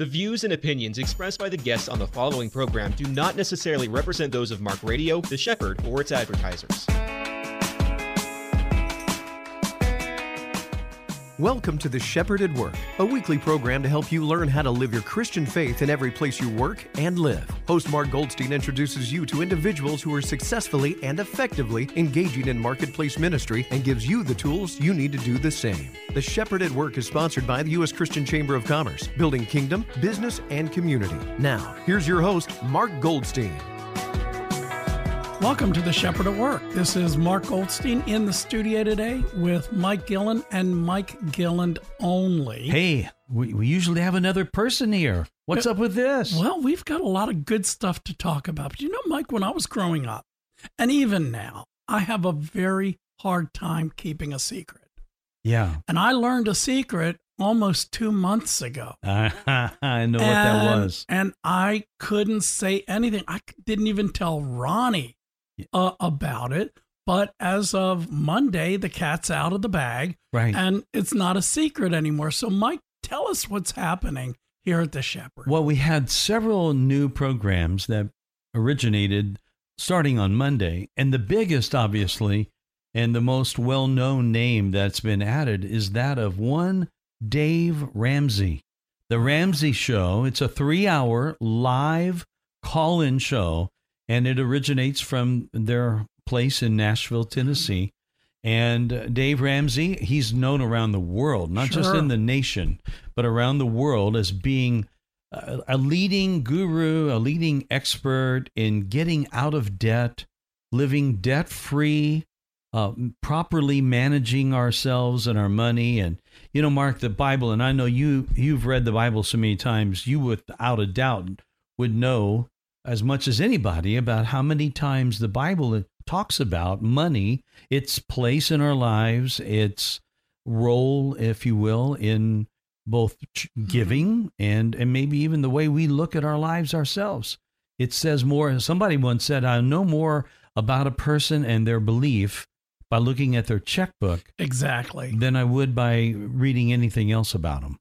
The views and opinions expressed by the guests on the following program do not necessarily represent those of Marc Radio, The Shepherd, or its advertisers. Welcome to The Shepherd at Work, a weekly program to help you learn how to live your Christian faith in every place you work and live. Host Mark Goldstein introduces you to individuals who are successfully and effectively engaging in marketplace ministry and gives you the tools you need to do the same. The Shepherd at Work is sponsored by the U.S. Christian Chamber of Commerce, building kingdom, business, and community. Now, here's your host, Mark Goldstein. Welcome to the Shepherd at Work. This is Mark Goldstein in the studio today with Mike Gilland and Mike Gilland only. Hey, we, we usually have another person here. What's up with this? Well, we've got a lot of good stuff to talk about. But you know, Mike, when I was growing up, and even now, I have a very hard time keeping a secret. yeah, And I learned a secret almost two months ago. I, I know what that was. And I couldn't say anything. I didn't even tell Ronnie uh, about it. But as of Monday, the cat's out of the bag Right. and it's not a secret anymore. So, Mike, tell us what's happening here at the Shepherd. Well, we had several new programs that originated starting on Monday. And the biggest, obviously, and the most well known name that's been added is that of one Dave Ramsey. The Ramsey Show, it's a three hour live call in show, and it originates from their place in Nashville, Tennessee. And Dave Ramsey, he's known around the world, not just in the nation, but around the world as being a, a leading guru, a leading expert in getting out of debt, living debt free, uh, properly managing ourselves and our money. And you know, Mark, the Bible, and I know you you've read the Bible so many times, you without a doubt would know as much as anybody about how many times the Bible talks about money, its place in our lives, its role, if you will, in both ch- mm-hmm. giving and and maybe even the way we look at our lives ourselves. It says more. Somebody once said, "I know more about a person and their belief by looking at their checkbook exactly. than I would by reading anything else about them."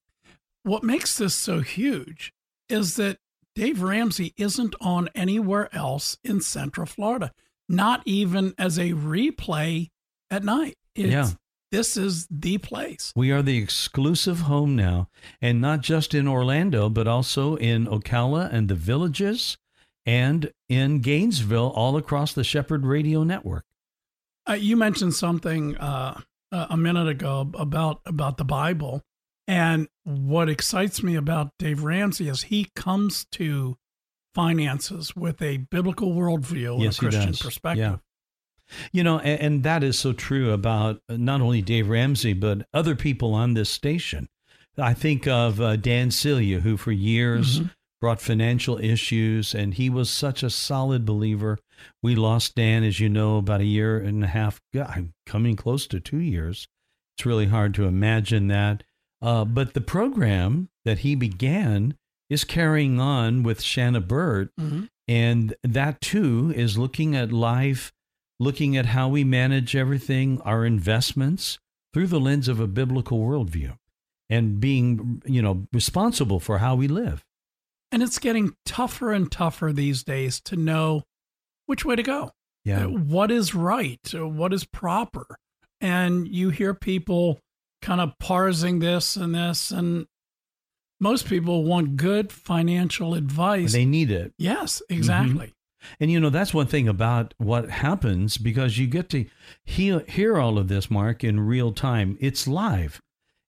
What makes this so huge is that Dave Ramsey isn't on anywhere else in Central Florida, not even as a replay at night. It's, Yeah. This is the place. We are the exclusive home now, and not just in Orlando, but also in Ocala and the villages, and in Gainesville, all across the Shepherd Radio Network. Uh, you mentioned something uh, a a minute ago about about the Bible, and what excites me about Dave Ramsey is he comes to finances with a biblical worldview Yes, and a Christian perspective. Yeah. You know, and, and that is so true about not only Dave Ramsey, but other people on this station. I think of uh, Dan Celia, who for years Mhm. brought financial issues, and he was such a solid believer. We lost Dan, as you know, about a year and a half, God, coming close to two years. It's really hard to imagine that. Uh, but the program that he began is carrying on with Shanna Burt, Mhm. and that too is looking at life, looking at how we manage everything, our investments through the lens of a biblical worldview and being, you know, responsible for how we live. And it's getting tougher and tougher these days to know which way to go. Yeah. What is right? What is proper? And you hear people kind of parsing this and this, and most people want good financial advice. They need it. yes, exactly. And you know, that's one thing about what happens because you get to hear, hear all of this, Mark, in real time. It's live.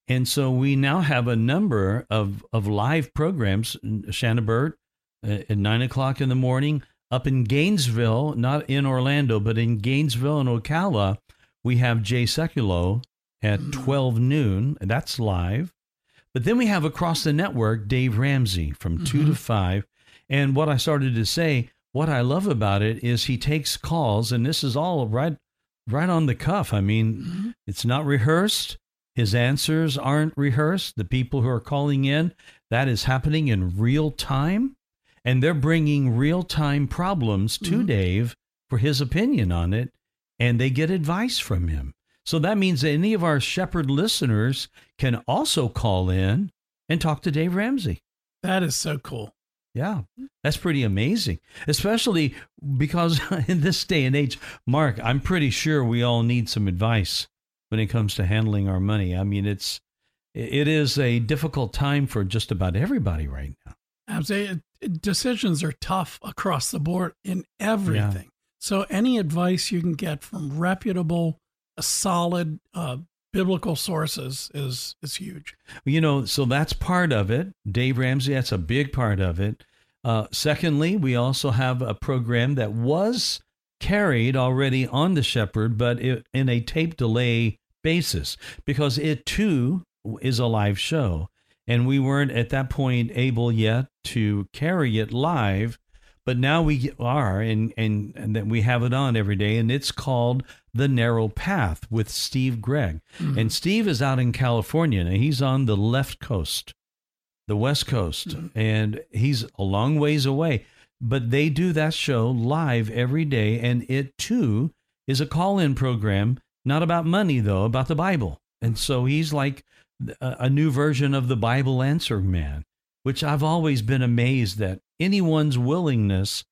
And so we now have a number of, of live programs. Shanna Burt uh, at nine o'clock in the morning up in Gainesville, not in Orlando, but in Gainesville and Ocala. We have Jay Sekulow at hmm. 12 noon. That's live. But then we have across the network Dave Ramsey from 2 to mm-hmm. 5. And what I started to say, what I love about it is he takes calls, and this is all right, right on the cuff. I mean, mm-hmm. it's not rehearsed. His answers aren't rehearsed. The people who are calling in, that is happening in real time, and they're bringing real time problems to mm-hmm. Dave for his opinion on it, and they get advice from him. So that means any of our Shepherd listeners can also call in and talk to Dave Ramsey. That is so cool. Yeah, that's pretty amazing, especially because in this day and age, Mark, I'm pretty sure we all need some advice when it comes to handling our money. I mean, it's it is a difficult time for just about everybody right now. Absolutely. Decisions are tough across the board in everything. Yeah. So, any advice you can get from reputable, solid, uh, biblical sources is is huge. You know, so that's part of it. Dave Ramsey, that's a big part of it. Uh, secondly, we also have a program that was carried already on the Shepherd, but it, in a tape delay basis because it too is a live show. And we weren't at that point able yet to carry it live, but now we are, and, and, and that we have it on every day. And it's called The Narrow Path with Steve Gregg. Mm-hmm. And Steve is out in California. Now he's on the left coast, the West Coast, mm-hmm. and he's a long ways away. But they do that show live every day. And it too is a call in program, not about money, though, about the Bible. And so he's like a new version of the Bible answer man, which I've always been amazed that anyone's willingness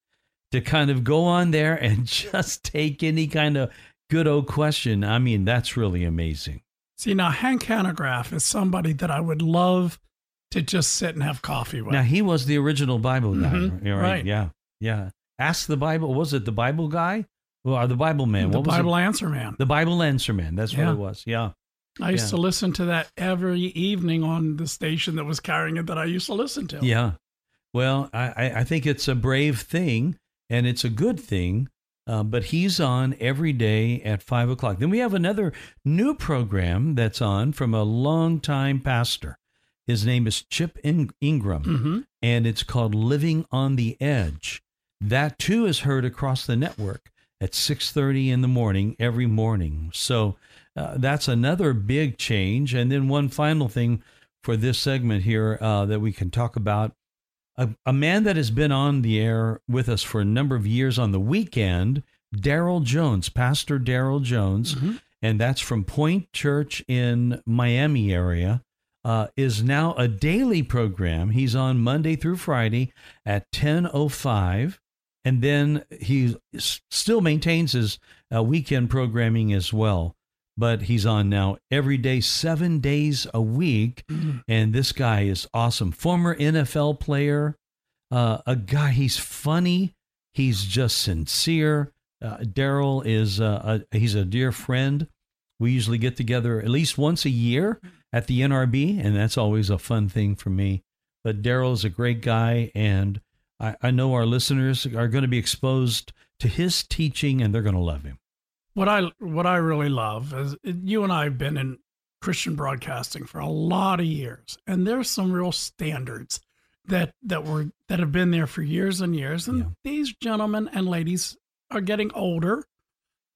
to kind of go on there and just take any kind of good old question. I mean, that's really amazing. See, now Hank Hanegraaff is somebody that I would love to just sit and have coffee with. Now, he was the original Bible guy, mm-hmm. right? right? Yeah, yeah. Ask the Bible. Was it the Bible guy? Or the Bible man? The Bible answer man. The Bible answer man. That's yeah. what it was. Yeah. I used yeah. to listen to that every evening on the station that was carrying it that I used to listen to. Yeah. Well, I, I think it's a brave thing and it's a good thing. Uh, but he's on every day at five o'clock. Then we have another new program that's on from a longtime pastor. His name is Chip In- Ingram, mm-hmm. and it's called Living on the Edge. That too is heard across the network at 6:30 in the morning every morning. So uh, that's another big change. And then one final thing for this segment here uh, that we can talk about. A, a, man that has been on the air with us for a number of years on the weekend, Daryl Jones, Pastor Daryl Jones, mm-hmm. and that's from Point Church in Miami area, uh, is now a daily program. He's on Monday through Friday at 10.05 and then he still maintains his uh, weekend programming as well but he's on now every day, seven days a week. Mm-hmm. And this guy is awesome. Former NFL player, uh, a guy, he's funny, he's just sincere. Uh, Daryl is uh, a, he's a dear friend. We usually get together at least once a year at the NRB, and that's always a fun thing for me. But Daryl is a great guy, and I, I know our listeners are going to be exposed to his teaching, and they're going to love him what I what I really love is you and I have been in Christian broadcasting for a lot of years, and there's some real standards that that were that have been there for years and years. And yeah. these gentlemen and ladies are getting older,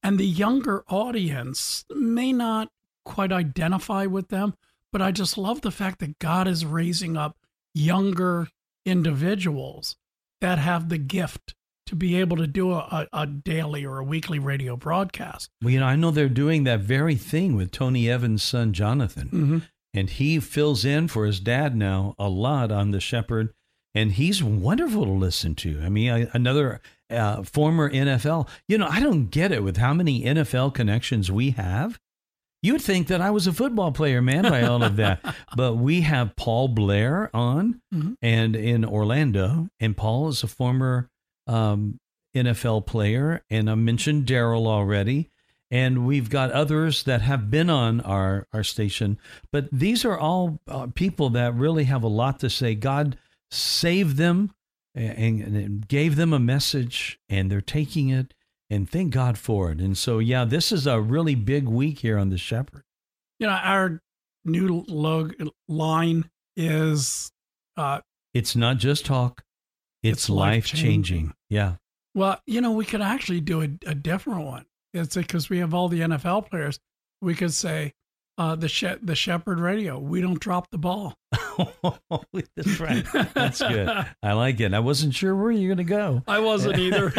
and the younger audience may not quite identify with them. But I just love the fact that God is raising up younger individuals that have the gift to be able to do a, a, daily or a weekly radio broadcast. Well, you know, I know they're doing that very thing with Tony Evans' son, Jonathan. Mm-hmm. And he fills in for his dad now a lot on The Shepherd. And he's wonderful to listen to. I mean, another uh, former NFL. You know, I don't get it with how many NFL connections we have. You'd think that I was a football player, man, by all of that. but we have Paul Blair on mm-hmm. and in Orlando. And Paul is a former um, NFL player, and I mentioned Daryl already. And we've got others that have been on our, our station, but these are all uh, people that really have a lot to say. God saved them and, and gave them a message, and they're taking it, and thank God for it. And so, yeah, this is a really big week here on the Shepherd. You know, our new log line is uh, it's not just talk, it's, it's life changing. Yeah. Well, you know, we could actually do a, a different one. It's because we have all the NFL players. We could say uh, the she- the Shepherd Radio. We don't drop the ball. That's right. That's good. I like it. I wasn't sure where you're going to go. I wasn't either.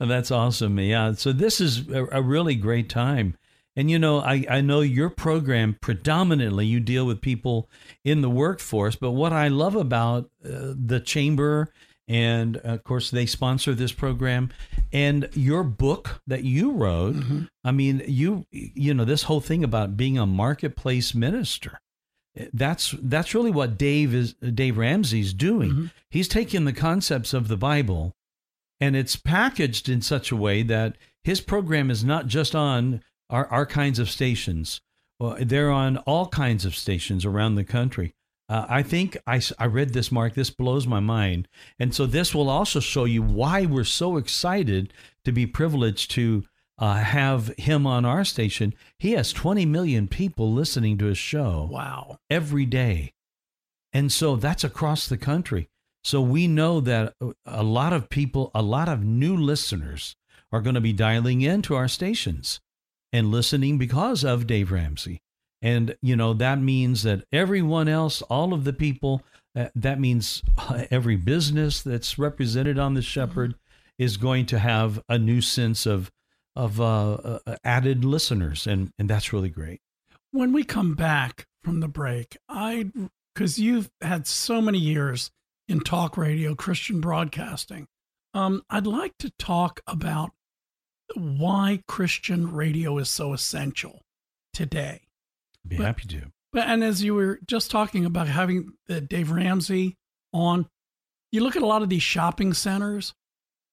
That's awesome. Yeah. So this is a, a really great time. And you know, I, I know your program predominantly you deal with people in the workforce, but what I love about uh, the chamber and of course they sponsor this program and your book that you wrote mm-hmm. i mean you you know this whole thing about being a marketplace minister that's that's really what dave is dave ramsey's doing mm-hmm. he's taking the concepts of the bible and it's packaged in such a way that his program is not just on our, our kinds of stations well, they're on all kinds of stations around the country uh, I think I, I read this, Mark. This blows my mind. And so this will also show you why we're so excited to be privileged to uh, have him on our station. He has 20 million people listening to his show. Wow. Every day. And so that's across the country. So we know that a lot of people, a lot of new listeners are going to be dialing into our stations and listening because of Dave Ramsey. And, you know, that means that everyone else, all of the people, uh, that means every business that's represented on the Shepherd is going to have a new sense of, of uh, uh, added listeners. And, and that's really great. When we come back from the break, I, because you've had so many years in talk radio, Christian broadcasting, um, I'd like to talk about why Christian radio is so essential today. I'd Be but, happy to. But and as you were just talking about having uh, Dave Ramsey on, you look at a lot of these shopping centers,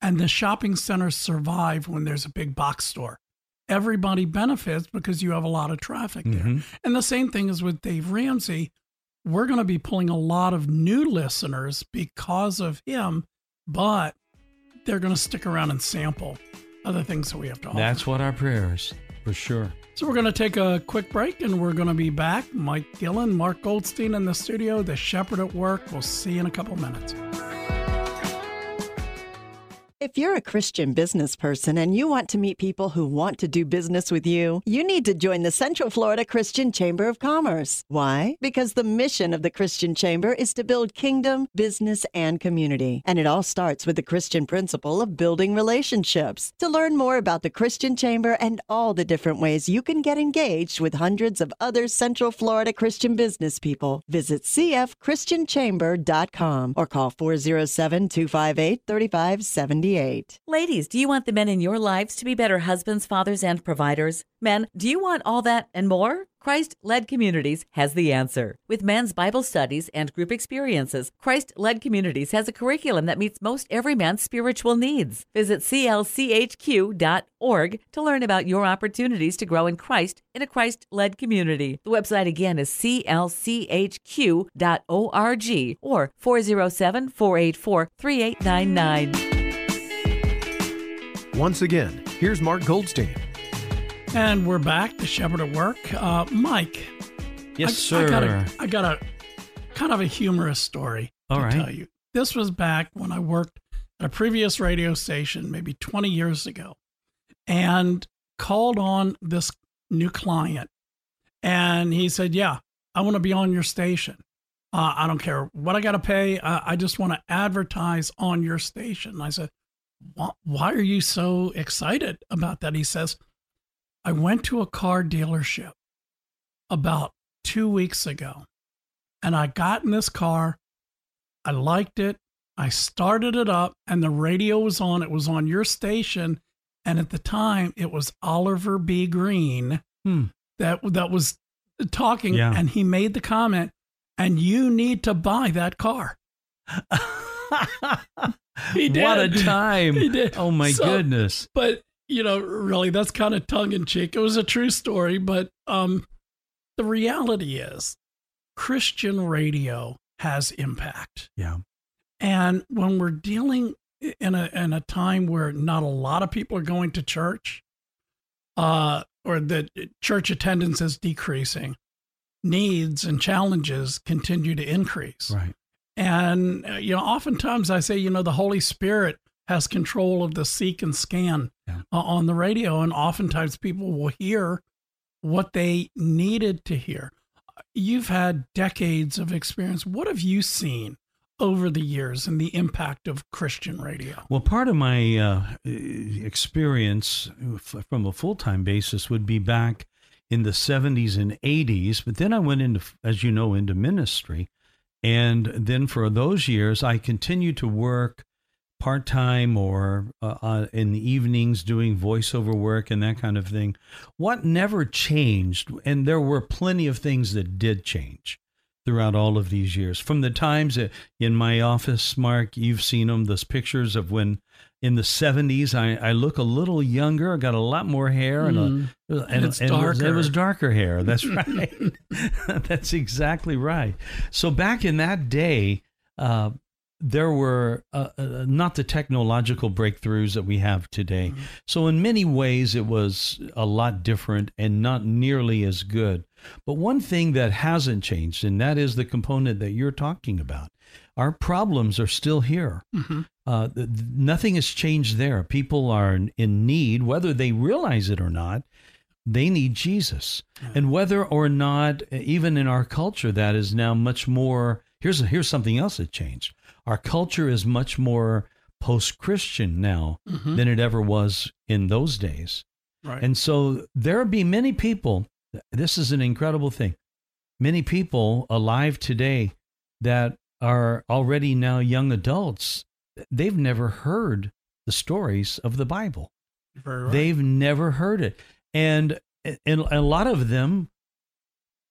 and the shopping centers survive when there's a big box store. Everybody benefits because you have a lot of traffic there. Mm-hmm. And the same thing is with Dave Ramsey. We're going to be pulling a lot of new listeners because of him, but they're going to stick around and sample other things that we have to offer. That's what our prayer is. For sure. So we're going to take a quick break and we're going to be back. Mike Gilland, Mark Goldstein in the studio, The Shepherd at Work. We'll see you in a couple minutes. If you're a Christian business person and you want to meet people who want to do business with you, you need to join the Central Florida Christian Chamber of Commerce. Why? Because the mission of the Christian Chamber is to build kingdom, business, and community. And it all starts with the Christian principle of building relationships. To learn more about the Christian Chamber and all the different ways you can get engaged with hundreds of other Central Florida Christian business people, visit cfchristianchamber.com or call 407 258 3578. Ladies, do you want the men in your lives to be better husbands, fathers, and providers? Men, do you want all that and more? Christ Led Communities has the answer. With men's Bible studies and group experiences, Christ Led Communities has a curriculum that meets most every man's spiritual needs. Visit clchq.org to learn about your opportunities to grow in Christ in a Christ led community. The website again is clchq.org or 407 484 3899. Once again, here's Mark Goldstein. And we're back, the Shepherd at Work. Uh, Mike. Yes, I, sir. I got, a, I got a kind of a humorous story All to right. tell you. This was back when I worked at a previous radio station, maybe 20 years ago, and called on this new client. And he said, Yeah, I want to be on your station. Uh, I don't care what I got to pay. Uh, I just want to advertise on your station. And I said, why are you so excited about that? He says, I went to a car dealership about two weeks ago and I got in this car. I liked it. I started it up and the radio was on. It was on your station. And at the time, it was Oliver B. Greene hmm. that, that was talking. Yeah. And he made the comment, and you need to buy that car. he did. What a time. He did. Oh my so, goodness. But, you know, really that's kind of tongue in cheek. It was a true story, but um the reality is Christian radio has impact. Yeah. And when we're dealing in a in a time where not a lot of people are going to church, uh, or the church attendance is decreasing, needs and challenges continue to increase. Right. And, uh, you know, oftentimes I say, you know, the Holy Spirit has control of the seek and scan yeah. uh, on the radio. And oftentimes people will hear what they needed to hear. You've had decades of experience. What have you seen over the years and the impact of Christian radio? Well, part of my uh, experience from a full time basis would be back in the 70s and 80s. But then I went into, as you know, into ministry. And then for those years, I continued to work part time or uh, uh, in the evenings doing voiceover work and that kind of thing. What never changed, and there were plenty of things that did change throughout all of these years. From the times in my office, Mark, you've seen them, those pictures of when in the 70s I, I look a little younger, I got a lot more hair and, Mm. a, and, It's and it, was, it darker. was darker hair. That's right. That's exactly right. So back in that day, uh, there were uh, uh, not the technological breakthroughs that we have today. Mm-hmm. So, in many ways, it was a lot different and not nearly as good. But one thing that hasn't changed, and that is the component that you're talking about. Our problems are still here. Mhm. Uh, th- th- nothing has changed there. People are in- need, whether they realize it or not. They need Jesus, and whether or not, even in our culture, that is now much more. Here's here's something else that changed. Our culture is much more post-Christian now Mhm. than it ever was in those days. Right. And so there be many people, this is an incredible thing. Many people alive today that are already now young adults, they've never heard the stories of the Bible. Right. They've never heard it. And, and a lot of them,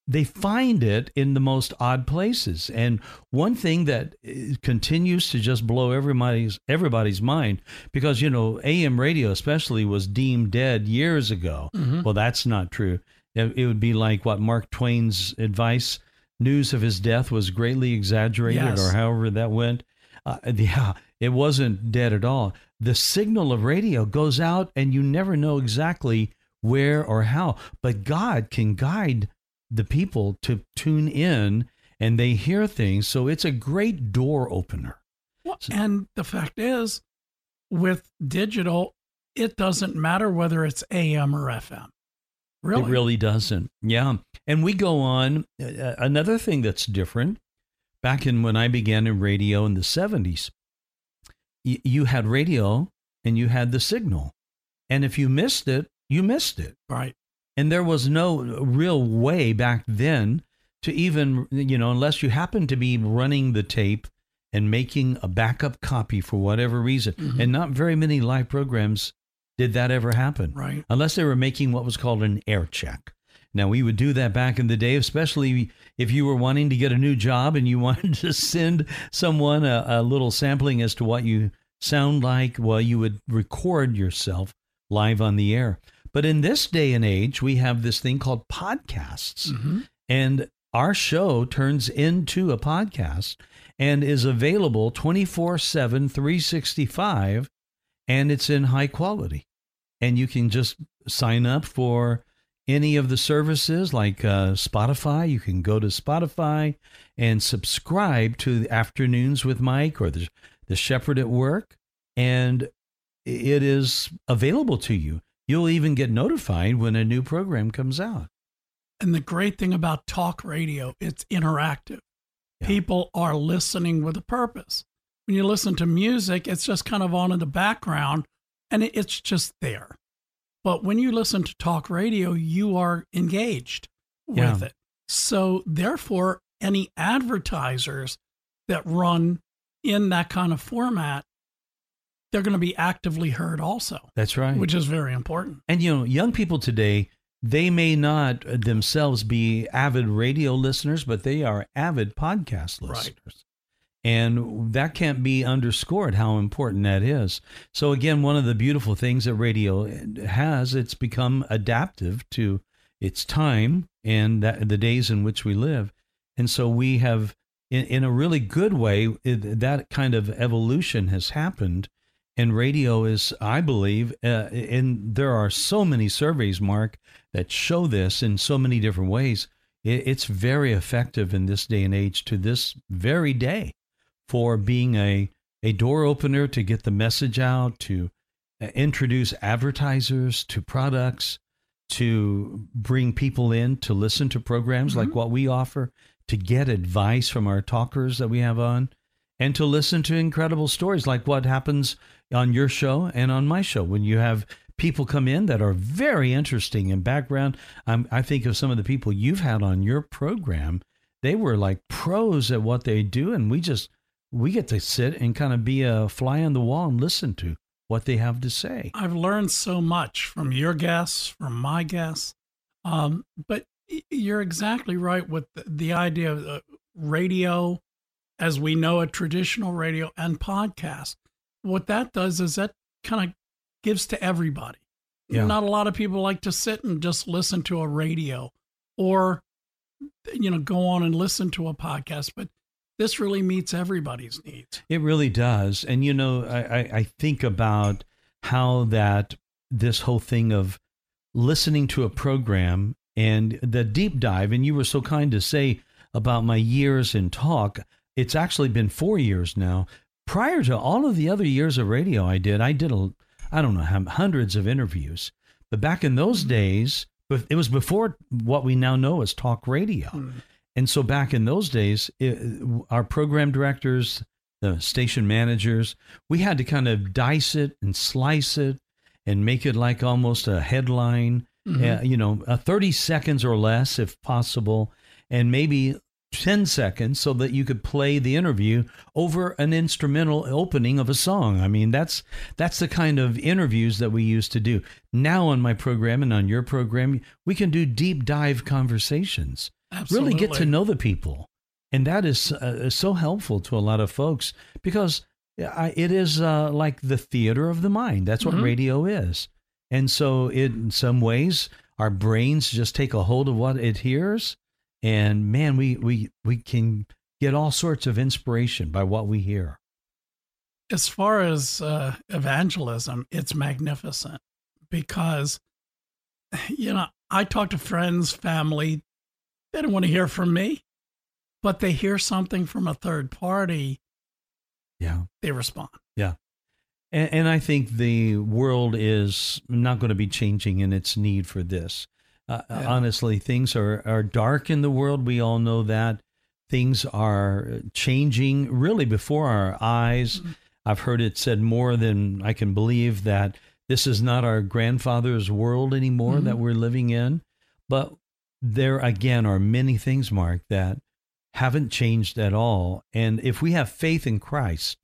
they find it in the most odd places. And one thing that uh, continues to just blow everybody's everybody's mind because you know AM radio especially was deemed dead years ago. Mhm. Well, that's not true. It, it would be like what Mark Twain's advice: news of his death was greatly exaggerated, Yes. or however that went. Uh, yeah, it wasn't dead at all. The signal of radio goes out, and you never know exactly where or how. But God can guide the people to tune in, and they hear things. So it's a great door opener. Well, and the fact is, with digital, it doesn't matter whether it's AM or FM. Really? It really doesn't. Yeah. And we go on. Uh, another thing that's different back in when I began in radio in the 70s, y- you had radio and you had the signal. And if you missed it, you missed it. Right. And there was no real way back then to even, you know, unless you happened to be running the tape and making a backup copy for whatever reason. Mhm. And not very many live programs did that ever happen Right. unless they were making what was called an air check. Now, we would do that back in the day, especially if you were wanting to get a new job and you wanted to send someone a, a little sampling as to what you sound like. Well, you would record yourself live on the air. But in this day and age, we have this thing called podcasts. hmm And our show turns into a podcast and is available 24 7, 365, and it's in high quality. And you can just sign up for any of the services like uh, Spotify. You can go to Spotify and subscribe to Afternoons with Mike or the, the Shepherd at Work, and it is available to you. You'll even get notified when a new program comes out. And the great thing about talk radio, it's interactive. Yeah. People are listening with a purpose. When you listen to music, it's just kind of on in the background and it's just there. But when you listen to talk radio, you are engaged Yeah. with it. So, therefore, any advertisers that run in that kind of format, they're going to be actively heard also, That's right. which is very important. And you know, young people today, they may not uh, themselves be avid radio listeners, but they are avid podcast Right. And that can't be underscored how important that is. So again, one of the beautiful things that radio has, it's become adaptive to its time and that, the days in which we live. And so we have, in, in a really good way, that kind of evolution has happened and radio is i believe uh, and there are so many surveys mark that show this in so many different ways it, it's very effective in this day and age to this very day for being a, a door opener to get the message out to uh, introduce advertisers to products to bring people in to listen to programs like what we offer to get advice from our talkers that we have on and to listen to incredible stories like what happens on your show and on my show when you have people come in that are very interesting in background. I'm, I think of some of the people you've had on your program. They were like pros at what they do, and we just we get to sit and kind of be a fly on the wall and listen to what they have to say. I've learned so much from your guests, from my guests. Um, but you're exactly right with the, the idea of uh, radio as we know it, traditional radio and podcast. What that does is that kind of gives to everybody. Yeah. Not a lot of people like to sit and just listen to a radio or, you know, go on and listen to a podcast, but this really meets everybody's needs. It really does. And, you know, I, I, think about how that this whole thing of listening to a program and the deep dive, and you were so kind to say about my years in talk, it's actually been four years now. Prior to all of the other years of radio I did, I did a, I don't know, hundreds of interviews. But back in those days, it was before what we now know as talk radio. Mm. And so back in those days, it, our program directors, the station managers, we had to kind of dice it and slice it and make it like almost a headline, Mm-hmm. uh, you know, uh, 30 seconds or less if possible, and maybe 10 seconds so that you could play the interview over an instrumental opening of a song. I mean, that's that's the kind of interviews that we used to do. Now on my program and on your program, we can do deep dive conversations. Absolutely. Really get to know the people. And that is uh, so helpful to a lot of folks because I, it is uh, like the theater of the mind. That's what Mhm. radio is. And so, it, in some ways, our brains just take a hold of what it hears, and man, we we we can get all sorts of inspiration by what we hear. as far as uh, evangelism, it's magnificent because, you know, I talk to friends, family, they don't want to hear from me, but they hear something from a third party, Yeah, they respond. yeah. And, and I think the world is not going to be changing in its need for this. Uh, Yeah. Honestly, things are are dark in the world. We all know that things are changing really before our eyes. I've heard it said more than I can believe that this is not our grandfather's world anymore Mhm. that we're living in. But there again are many things, Mark, that haven't changed at all. And if we have faith in Christ,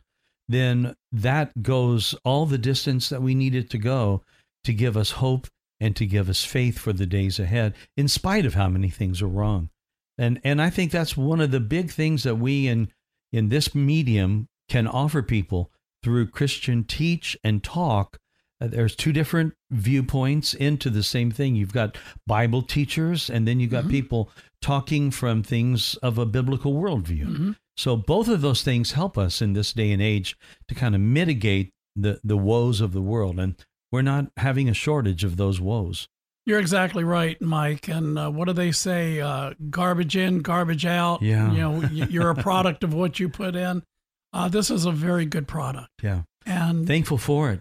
then that goes all the distance that we need it to go to give us hope and to give us faith for the days ahead, in spite of how many things are wrong. And and I think that's one of the big things that we in in this medium can offer people through Christian teach and talk. Uh, there's two different viewpoints into the same thing. You've got Bible teachers, and then you've got Mhm. people talking from things of a biblical worldview. Mhm. So both of those things help us in this day and age to kind of mitigate the the woes of the world, and we're not having a shortage of those woes. You're exactly right, Mike. And uh, what do they say? Uh, garbage in, garbage out. Yeah. You know, you're a product of what you put in. Uh, this is a very good product. Yeah, And thankful for it.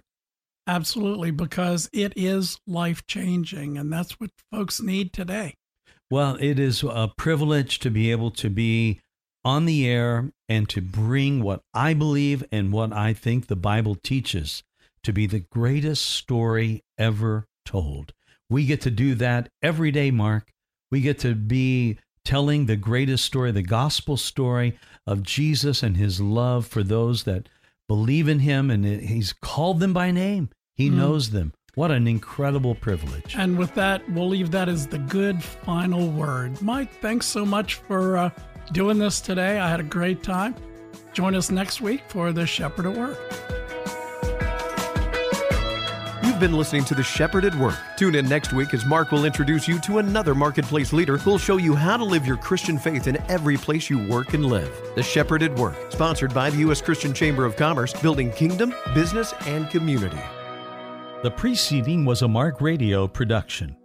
Absolutely, because it is life changing. And that's what folks need today. Well, it is a privilege to be able to be on the air and to bring what I believe and what I think the Bible teaches to be the greatest story ever told. We get to do that every day, Mark. We get to be telling the greatest story, the gospel story of Jesus and his love for those that believe in him and he's called them by name. He Mm. knows them. What an incredible privilege. And with that, we'll leave that as the good final word. Mike, thanks so much for uh, doing this today. I had a great time. Join us next week for The Shepherd at Work. You've been listening to The Shepherd at Work. Tune in next week as Mark will introduce you to another marketplace leader who'll show you how to live your Christian faith in every place you work and live. The Shepherd at Work, sponsored by the U.S. Christian Chamber of Commerce, building kingdom, business, and community. The preceding was a Marc Radio production.